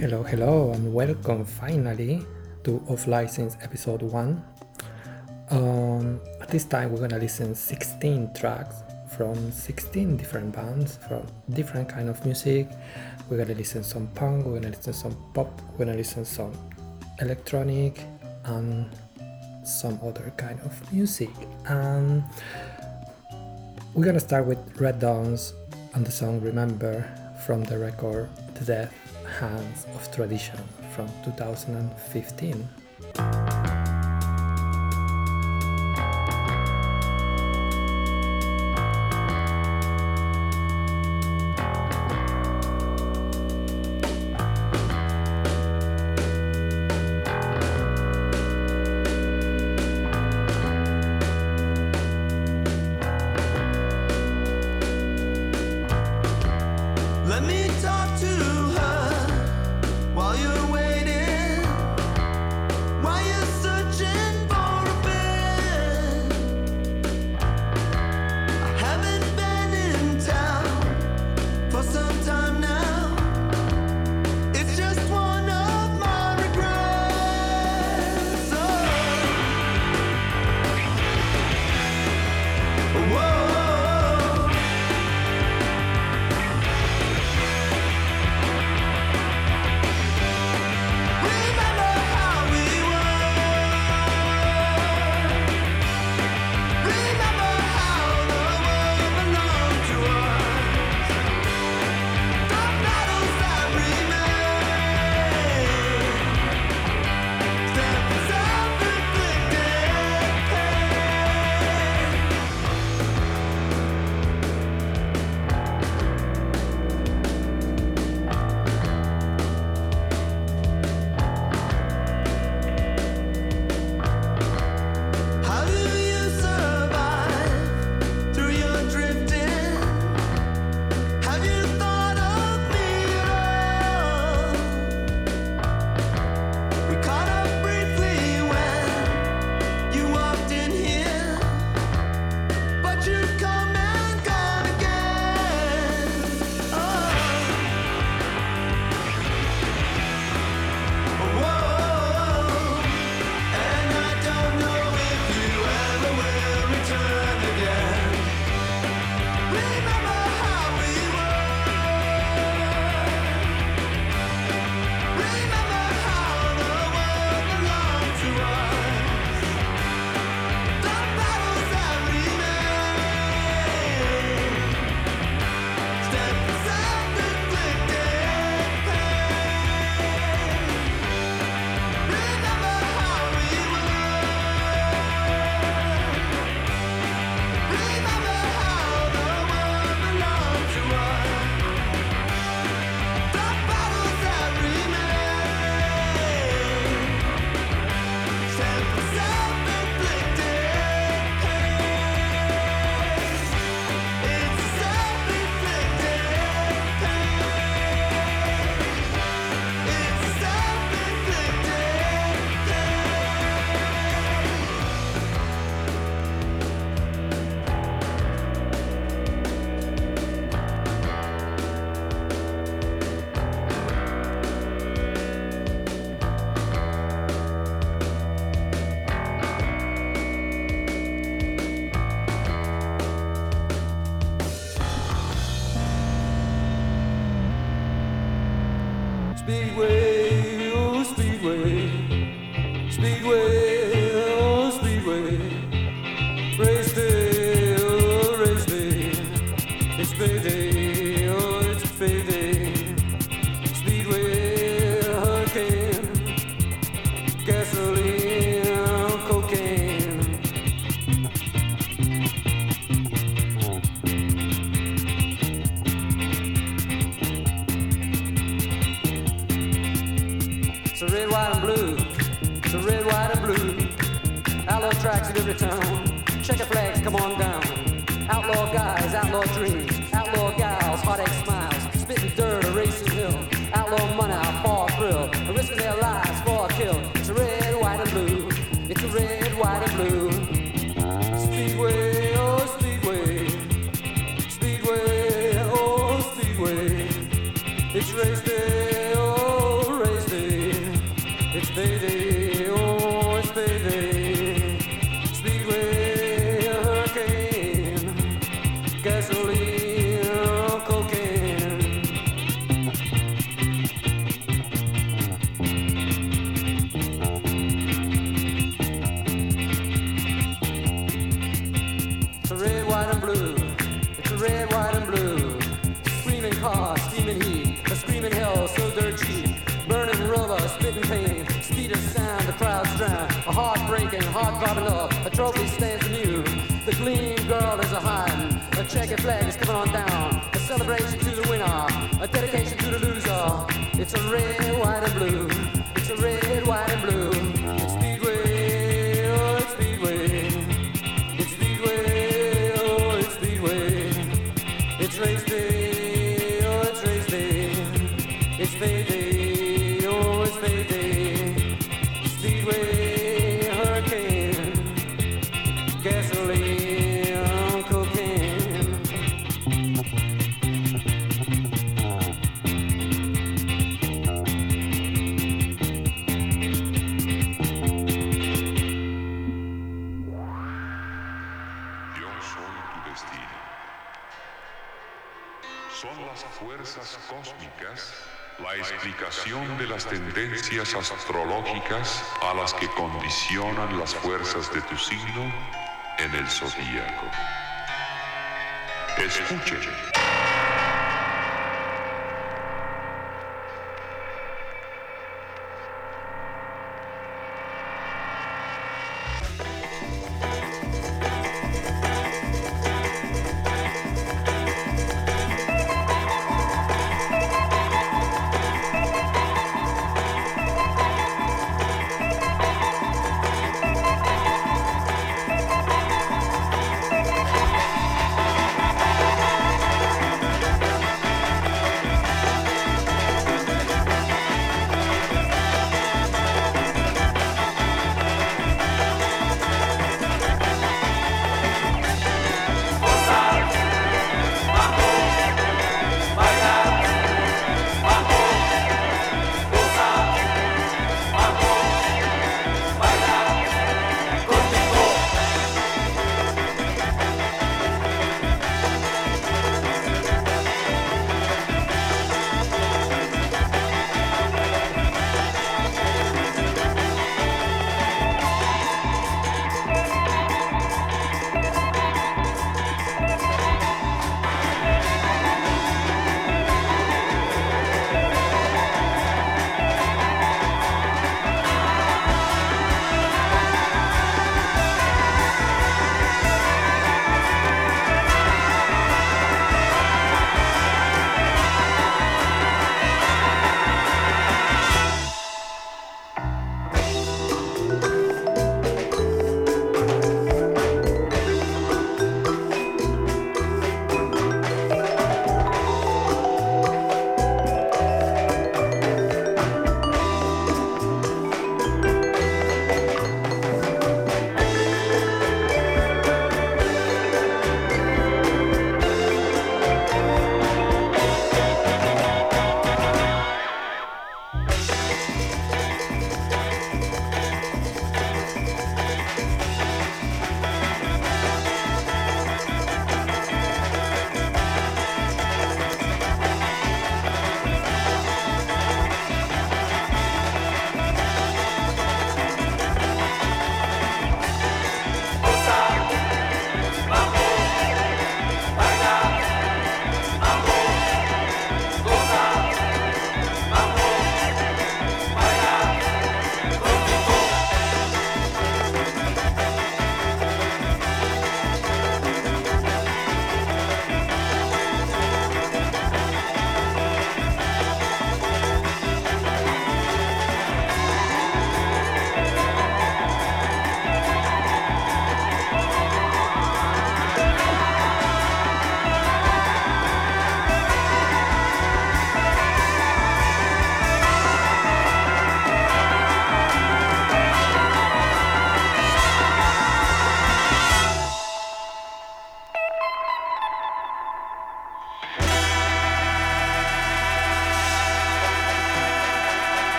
Hello, hello, and welcome finally to Off Licence episode 1. Um, at this time, we're gonna listen 16 tracks from 16 different bands from different kind of music. We're gonna listen some punk, we're gonna listen some pop, we're gonna listen some electronic, and some other kind of music. And we're gonna start with Red Dons and the song Remember from the record The Death Hands of Tradition from 2015. Flag is coming on down. A celebration to the winner. A dedication to the loser. It's a red, white, and blue. De las tendencias astrológicas a las que condicionan las fuerzas de tu signo en el zodíaco. Escuchen.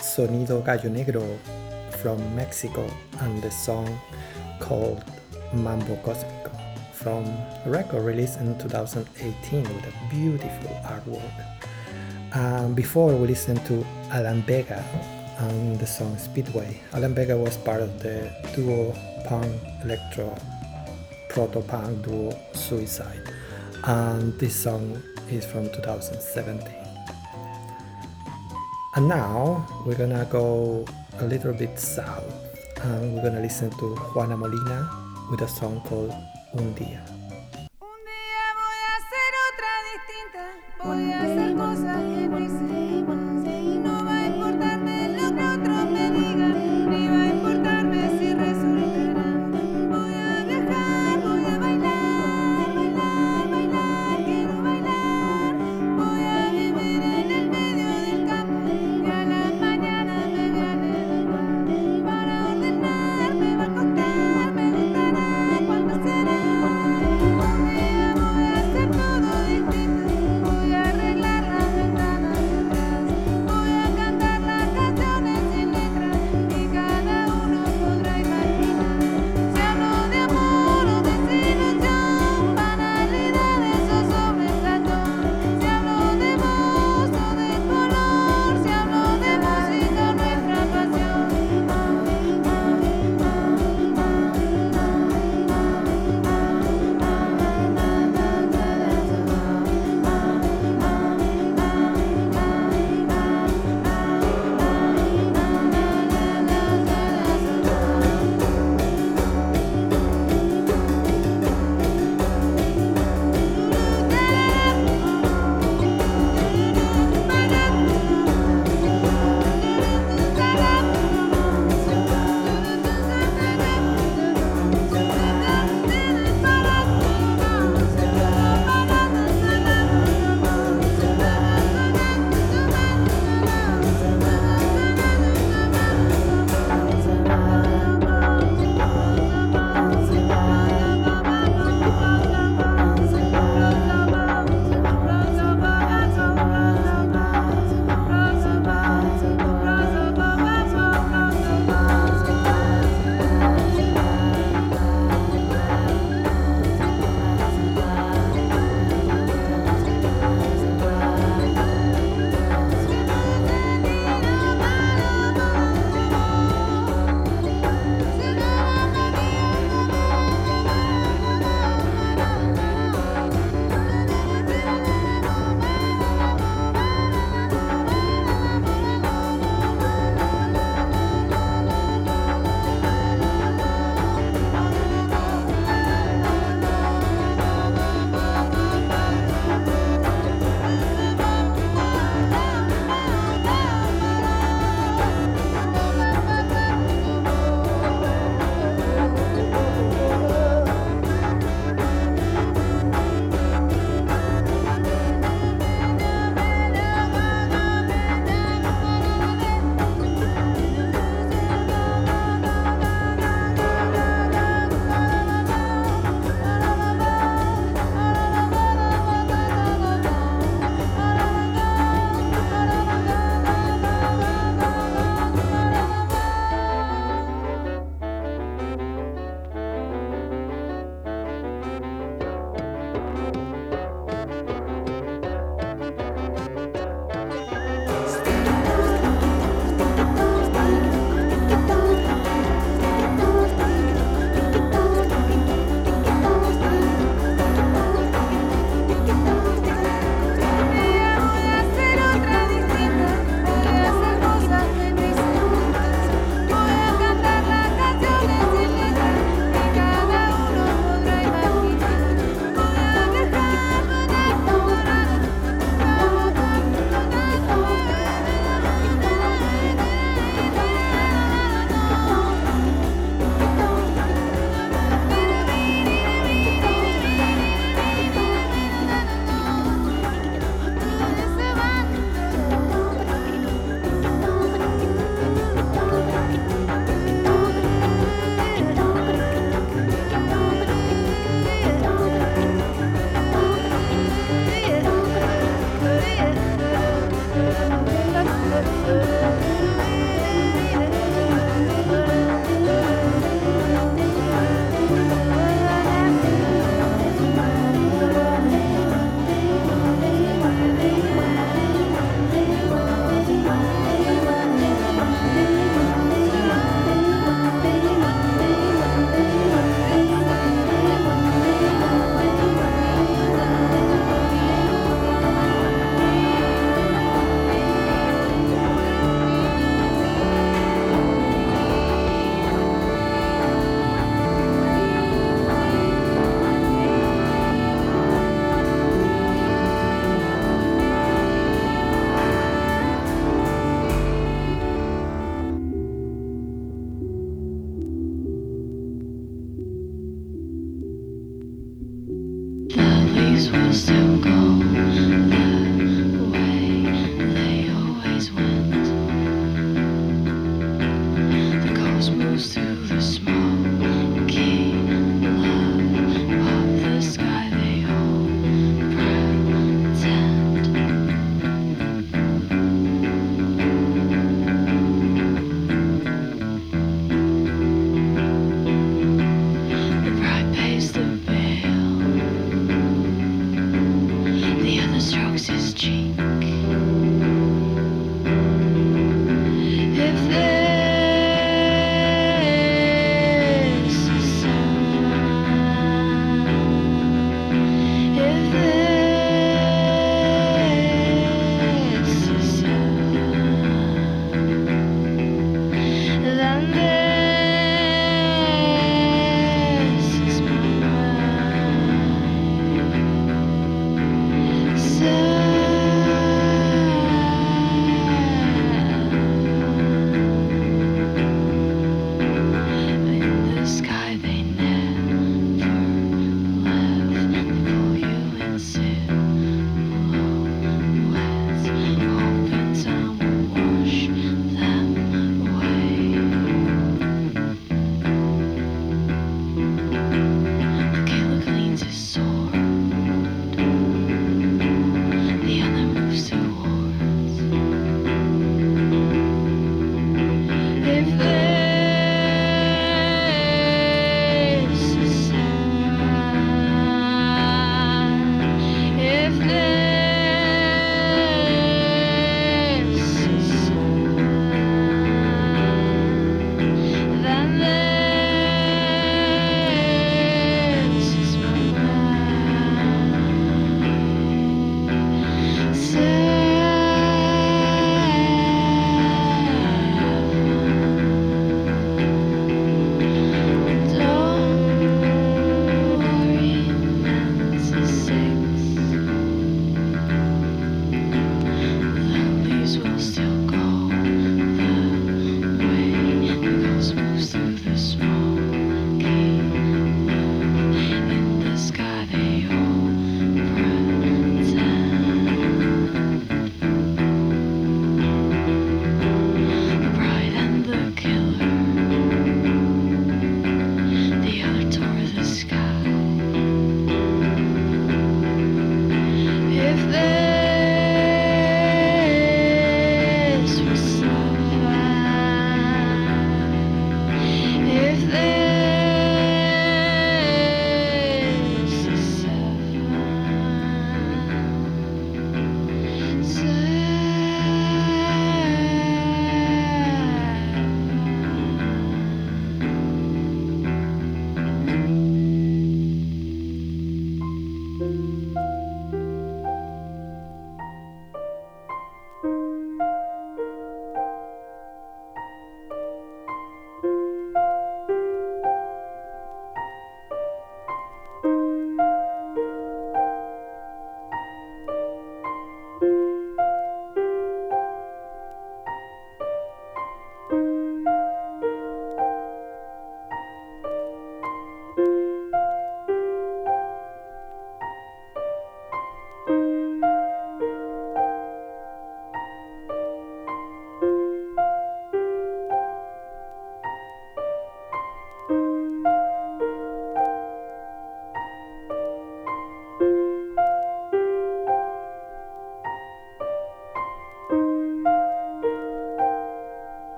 Sonido Gallo Negro from Mexico and the song called Mambo Cosmico from a record released in 2018 with a beautiful artwork. Um, before we listened to Alan Vega and the song Speedway. Alan Vega was part of the duo punk electro proto punk duo Suicide, and this song is from 2017. And now we're gonna go a little bit south and we're gonna listen to Juana Molina with a song called Un Día. Un día voy a hacer otra distinta, voy a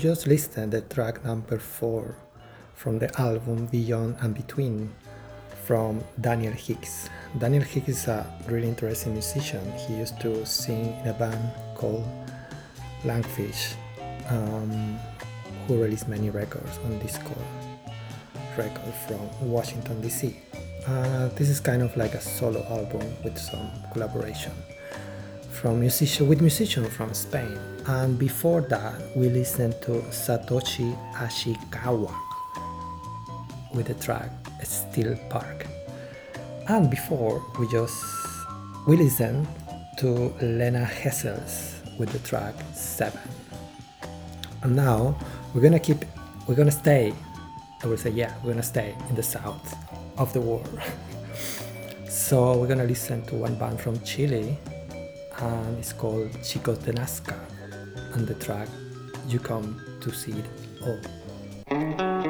just listened the track number four from the album Beyond and Between from Daniel Higgs. Daniel Higgs is a really interesting musician. He used to sing in a band called Lungfish, um, who released many records on Dischord record from Washington DC. Uh, this is kind of like a solo album with some collaboration from musician with musician from Spain. And before that, we listened to Satoshi Ashikawa with the track Still Park. And before, we just we listened to Lena Hessels with the track Seven. And now we're gonna keep we're gonna stay I will say yeah, we're gonna stay in the south of the world. so we're gonna listen to one band from Chile and it's called Chicos de Nazca and the track You Come to See It All.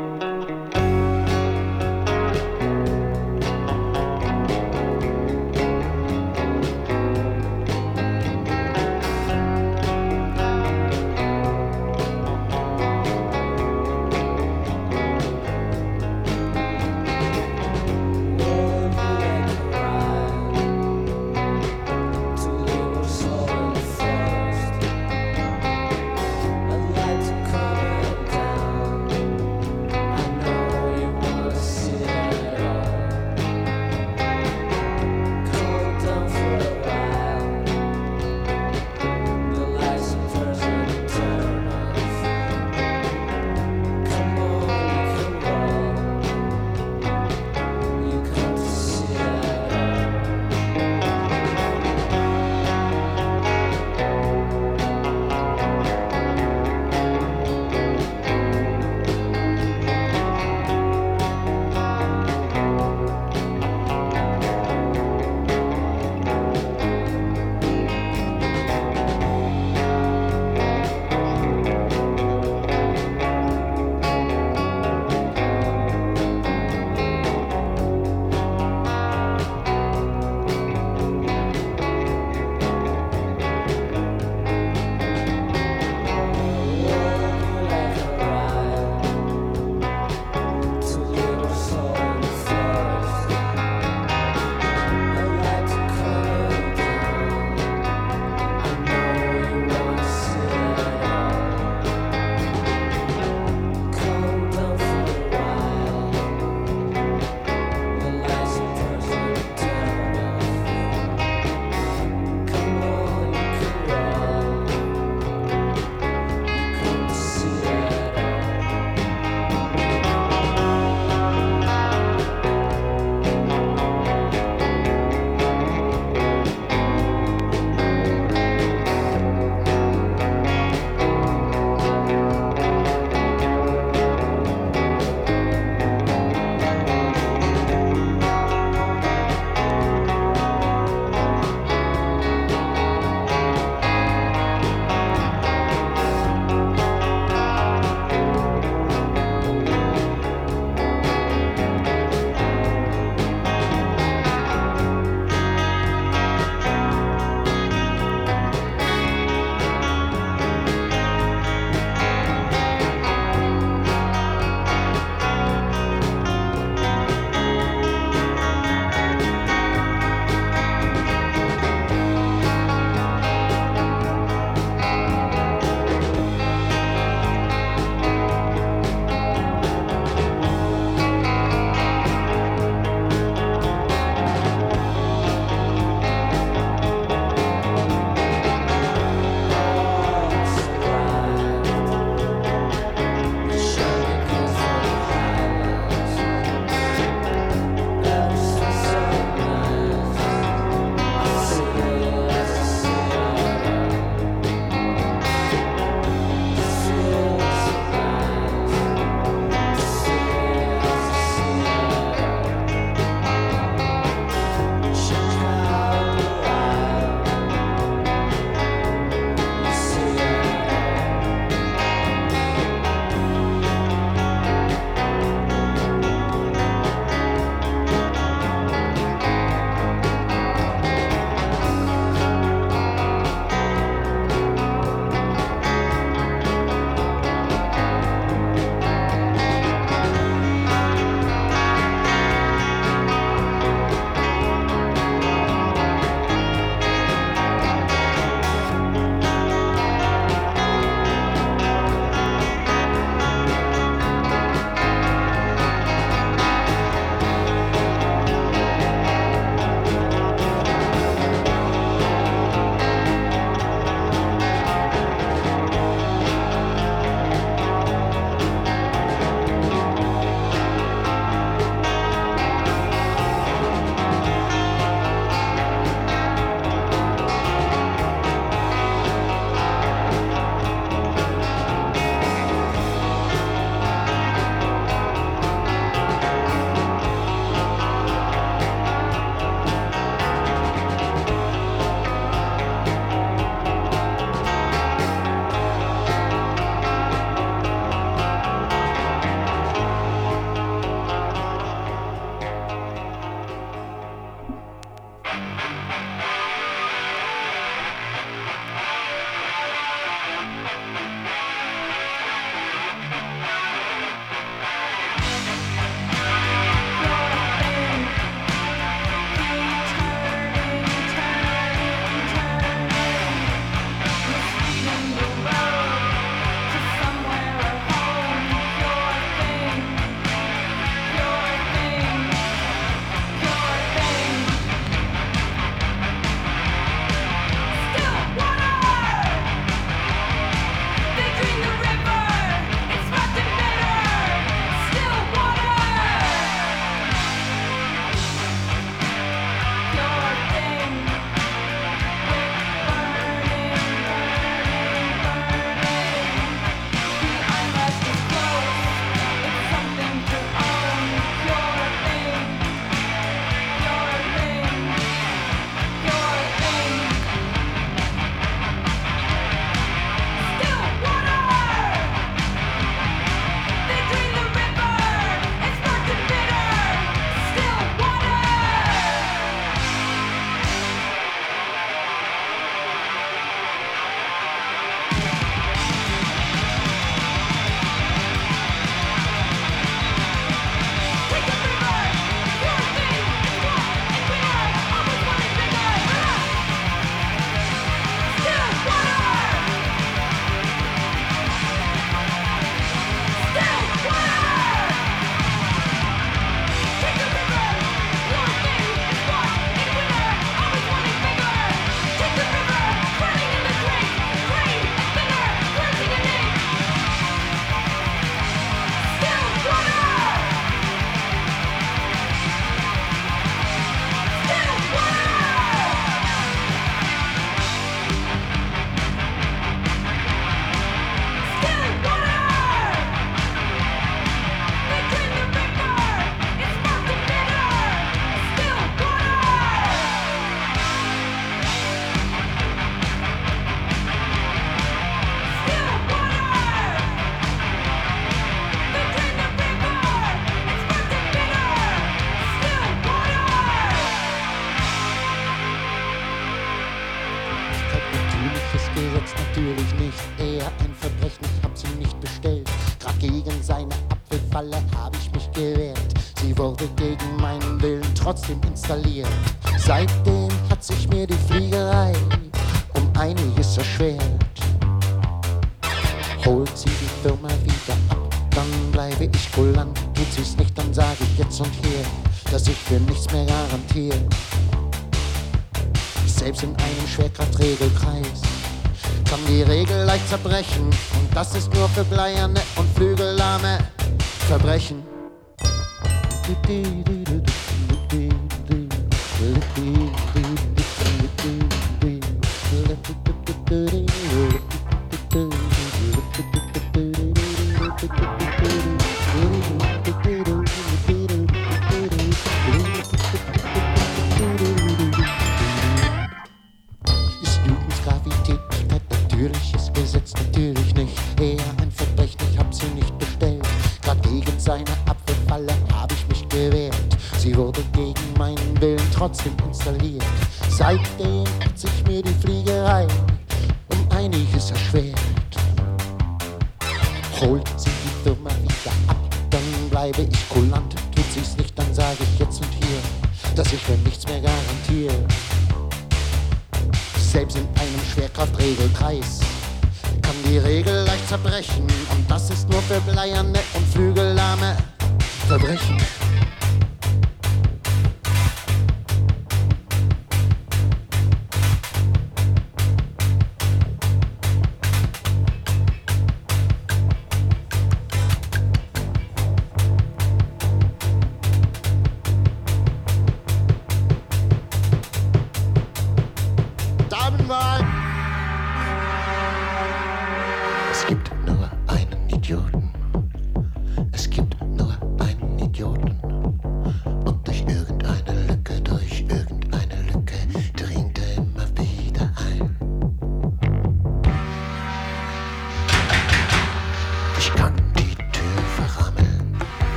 Ist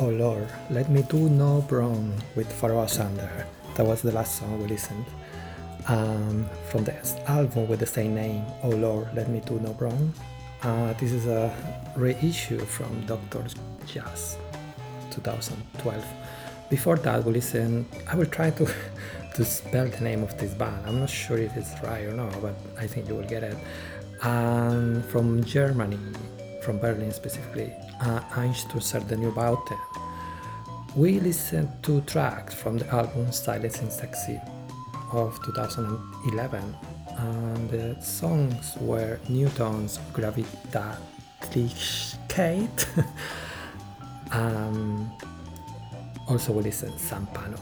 Oh Lord, let me do no wrong with Pharoah Sander. That was the last song we listened. Um, from the album with the same name, Oh Lord, let me do no wrong. Uh, this is a reissue from Dr. Jazz 2012. Before that, we listened. I will try to to spell the name of this band. I'm not sure if it's right or not, but I think you will get it. Um, from Germany, from Berlin specifically, uh, Einsturzende Neubauten. We listened to tracks from the album Silence is Sexy of 2011, and the songs were Newton's Gravita*, Gravitatlichkeit. um, also, we listened Zampano.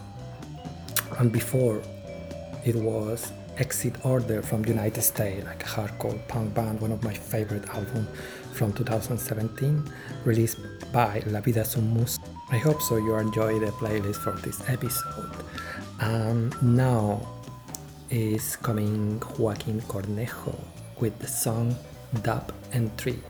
And before, it was Exit Order from the United States, like a hardcore punk band, one of my favorite albums from 2017, released by La Vida Es Un Mus. I hope so you enjoy the playlist for this episode. Now is coming Joaquin Cornejo with the song Dub and Tree.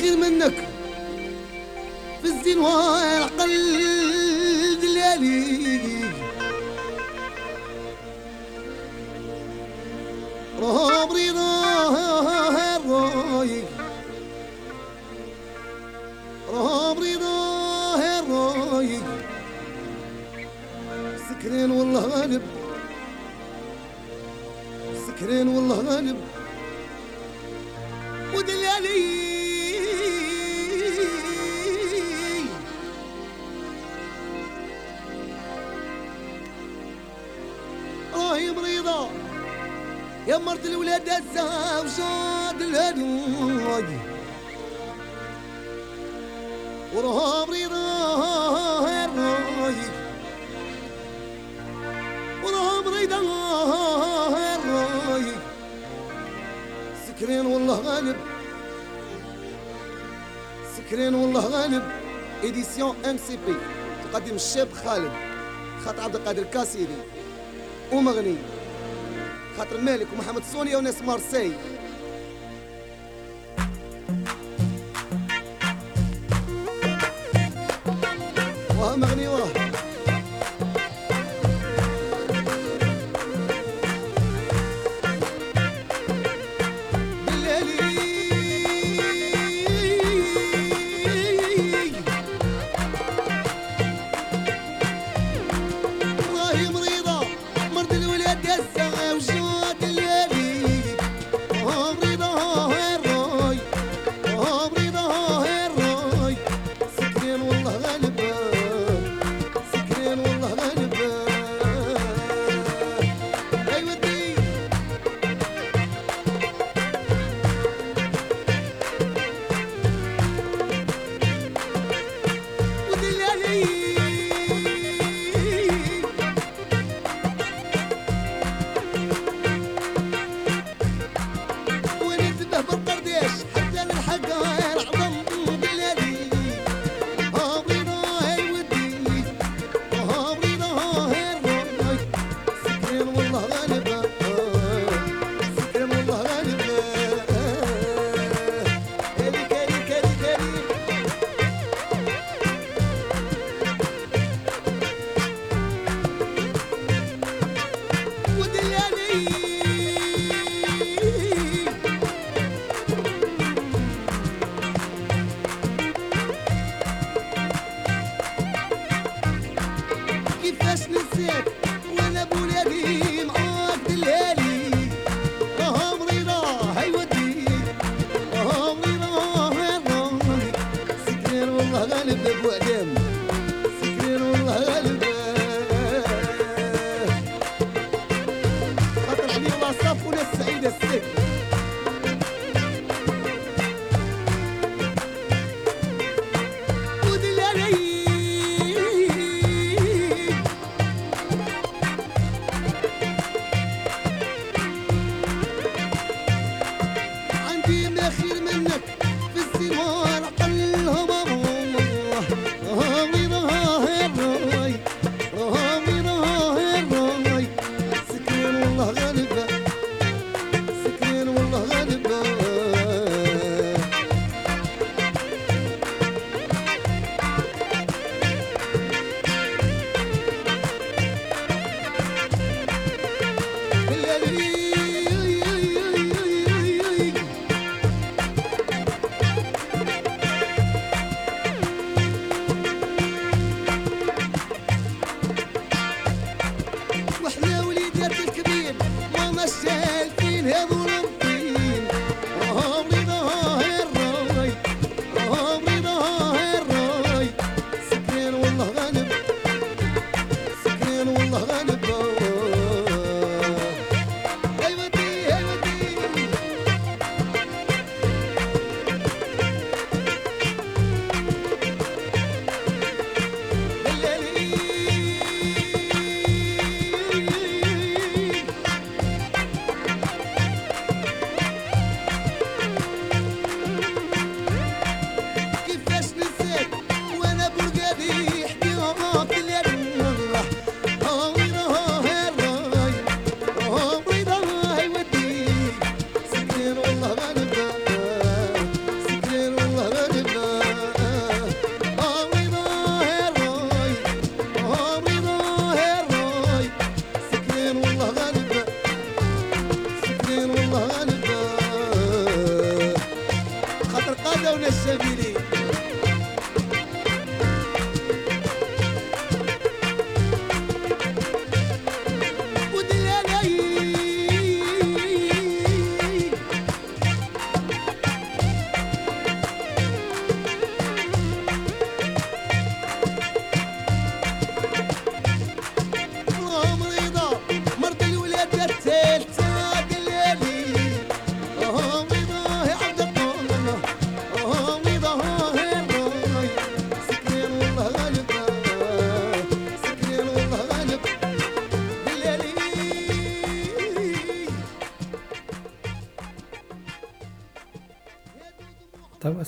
kıymetle خادم الشاب خالد خاطر عبد القادر كاسيدي ومغني خاطر مالك ومحمد سونيا وناس مارسي.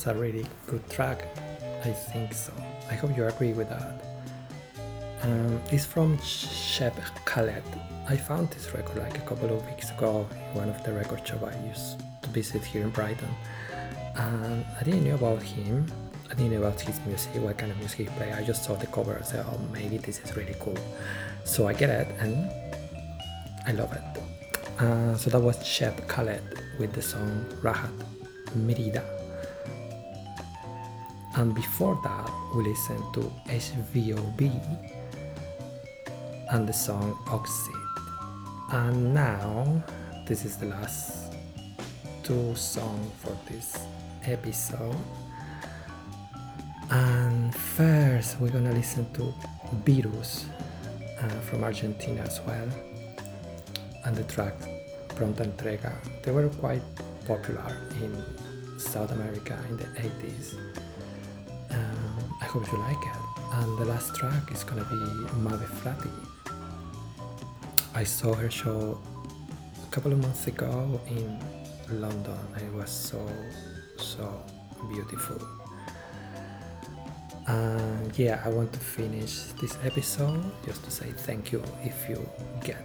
That was a really good track. I think so. I hope you agree with that. Um, it's from Cheb Khaled. I found this record like a couple of weeks ago in one of the record shops I used to visit here in Brighton. And I didn't know about him. I didn't know about his music, what kind of music he played. I just saw the cover and said, oh, maybe this is really cool. So I get it and I love it. Uh, so that was Cheb Khaled with the song Rahat Merida. And before that, we listened to HVOB and the song Oxid. And now, this is the last two songs for this episode. And first, we're gonna listen to Virus uh, from Argentina as well. And the track Pronta Entrega. They were quite popular in South America in the 80s. Hope you like it. And the last track is gonna be Mabe Fratti. I saw her show a couple of months ago in London. It was so, so beautiful. And yeah, I want to finish this episode just to say thank you if you get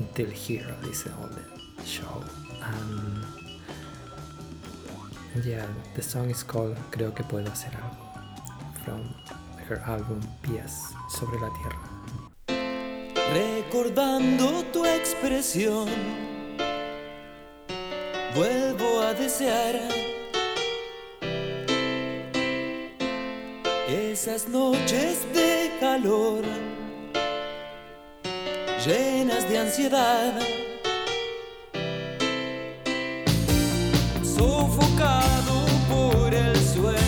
until here listen all the show. And yeah, the song is called Creo que puedo hacer algo from her album Pies sobre la tierra. Recordando tu expresión, vuelvo a desear esas noches de calor, llenas de ansiedad, sofocado por el sueño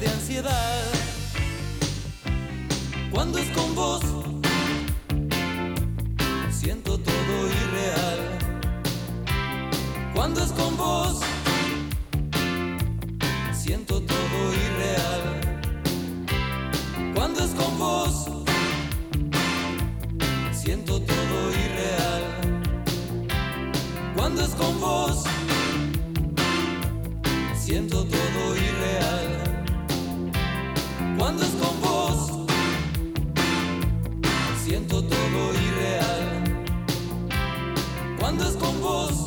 seriedad. Cuando es con vos, siento todo irreal. Cuando es con vos, siento todo irreal. Cuando es con vos, siento todo irreal. Cuando es con vos, siento todo irreal. Cuando es con vos, siento todo irreal. Cuando es con vos,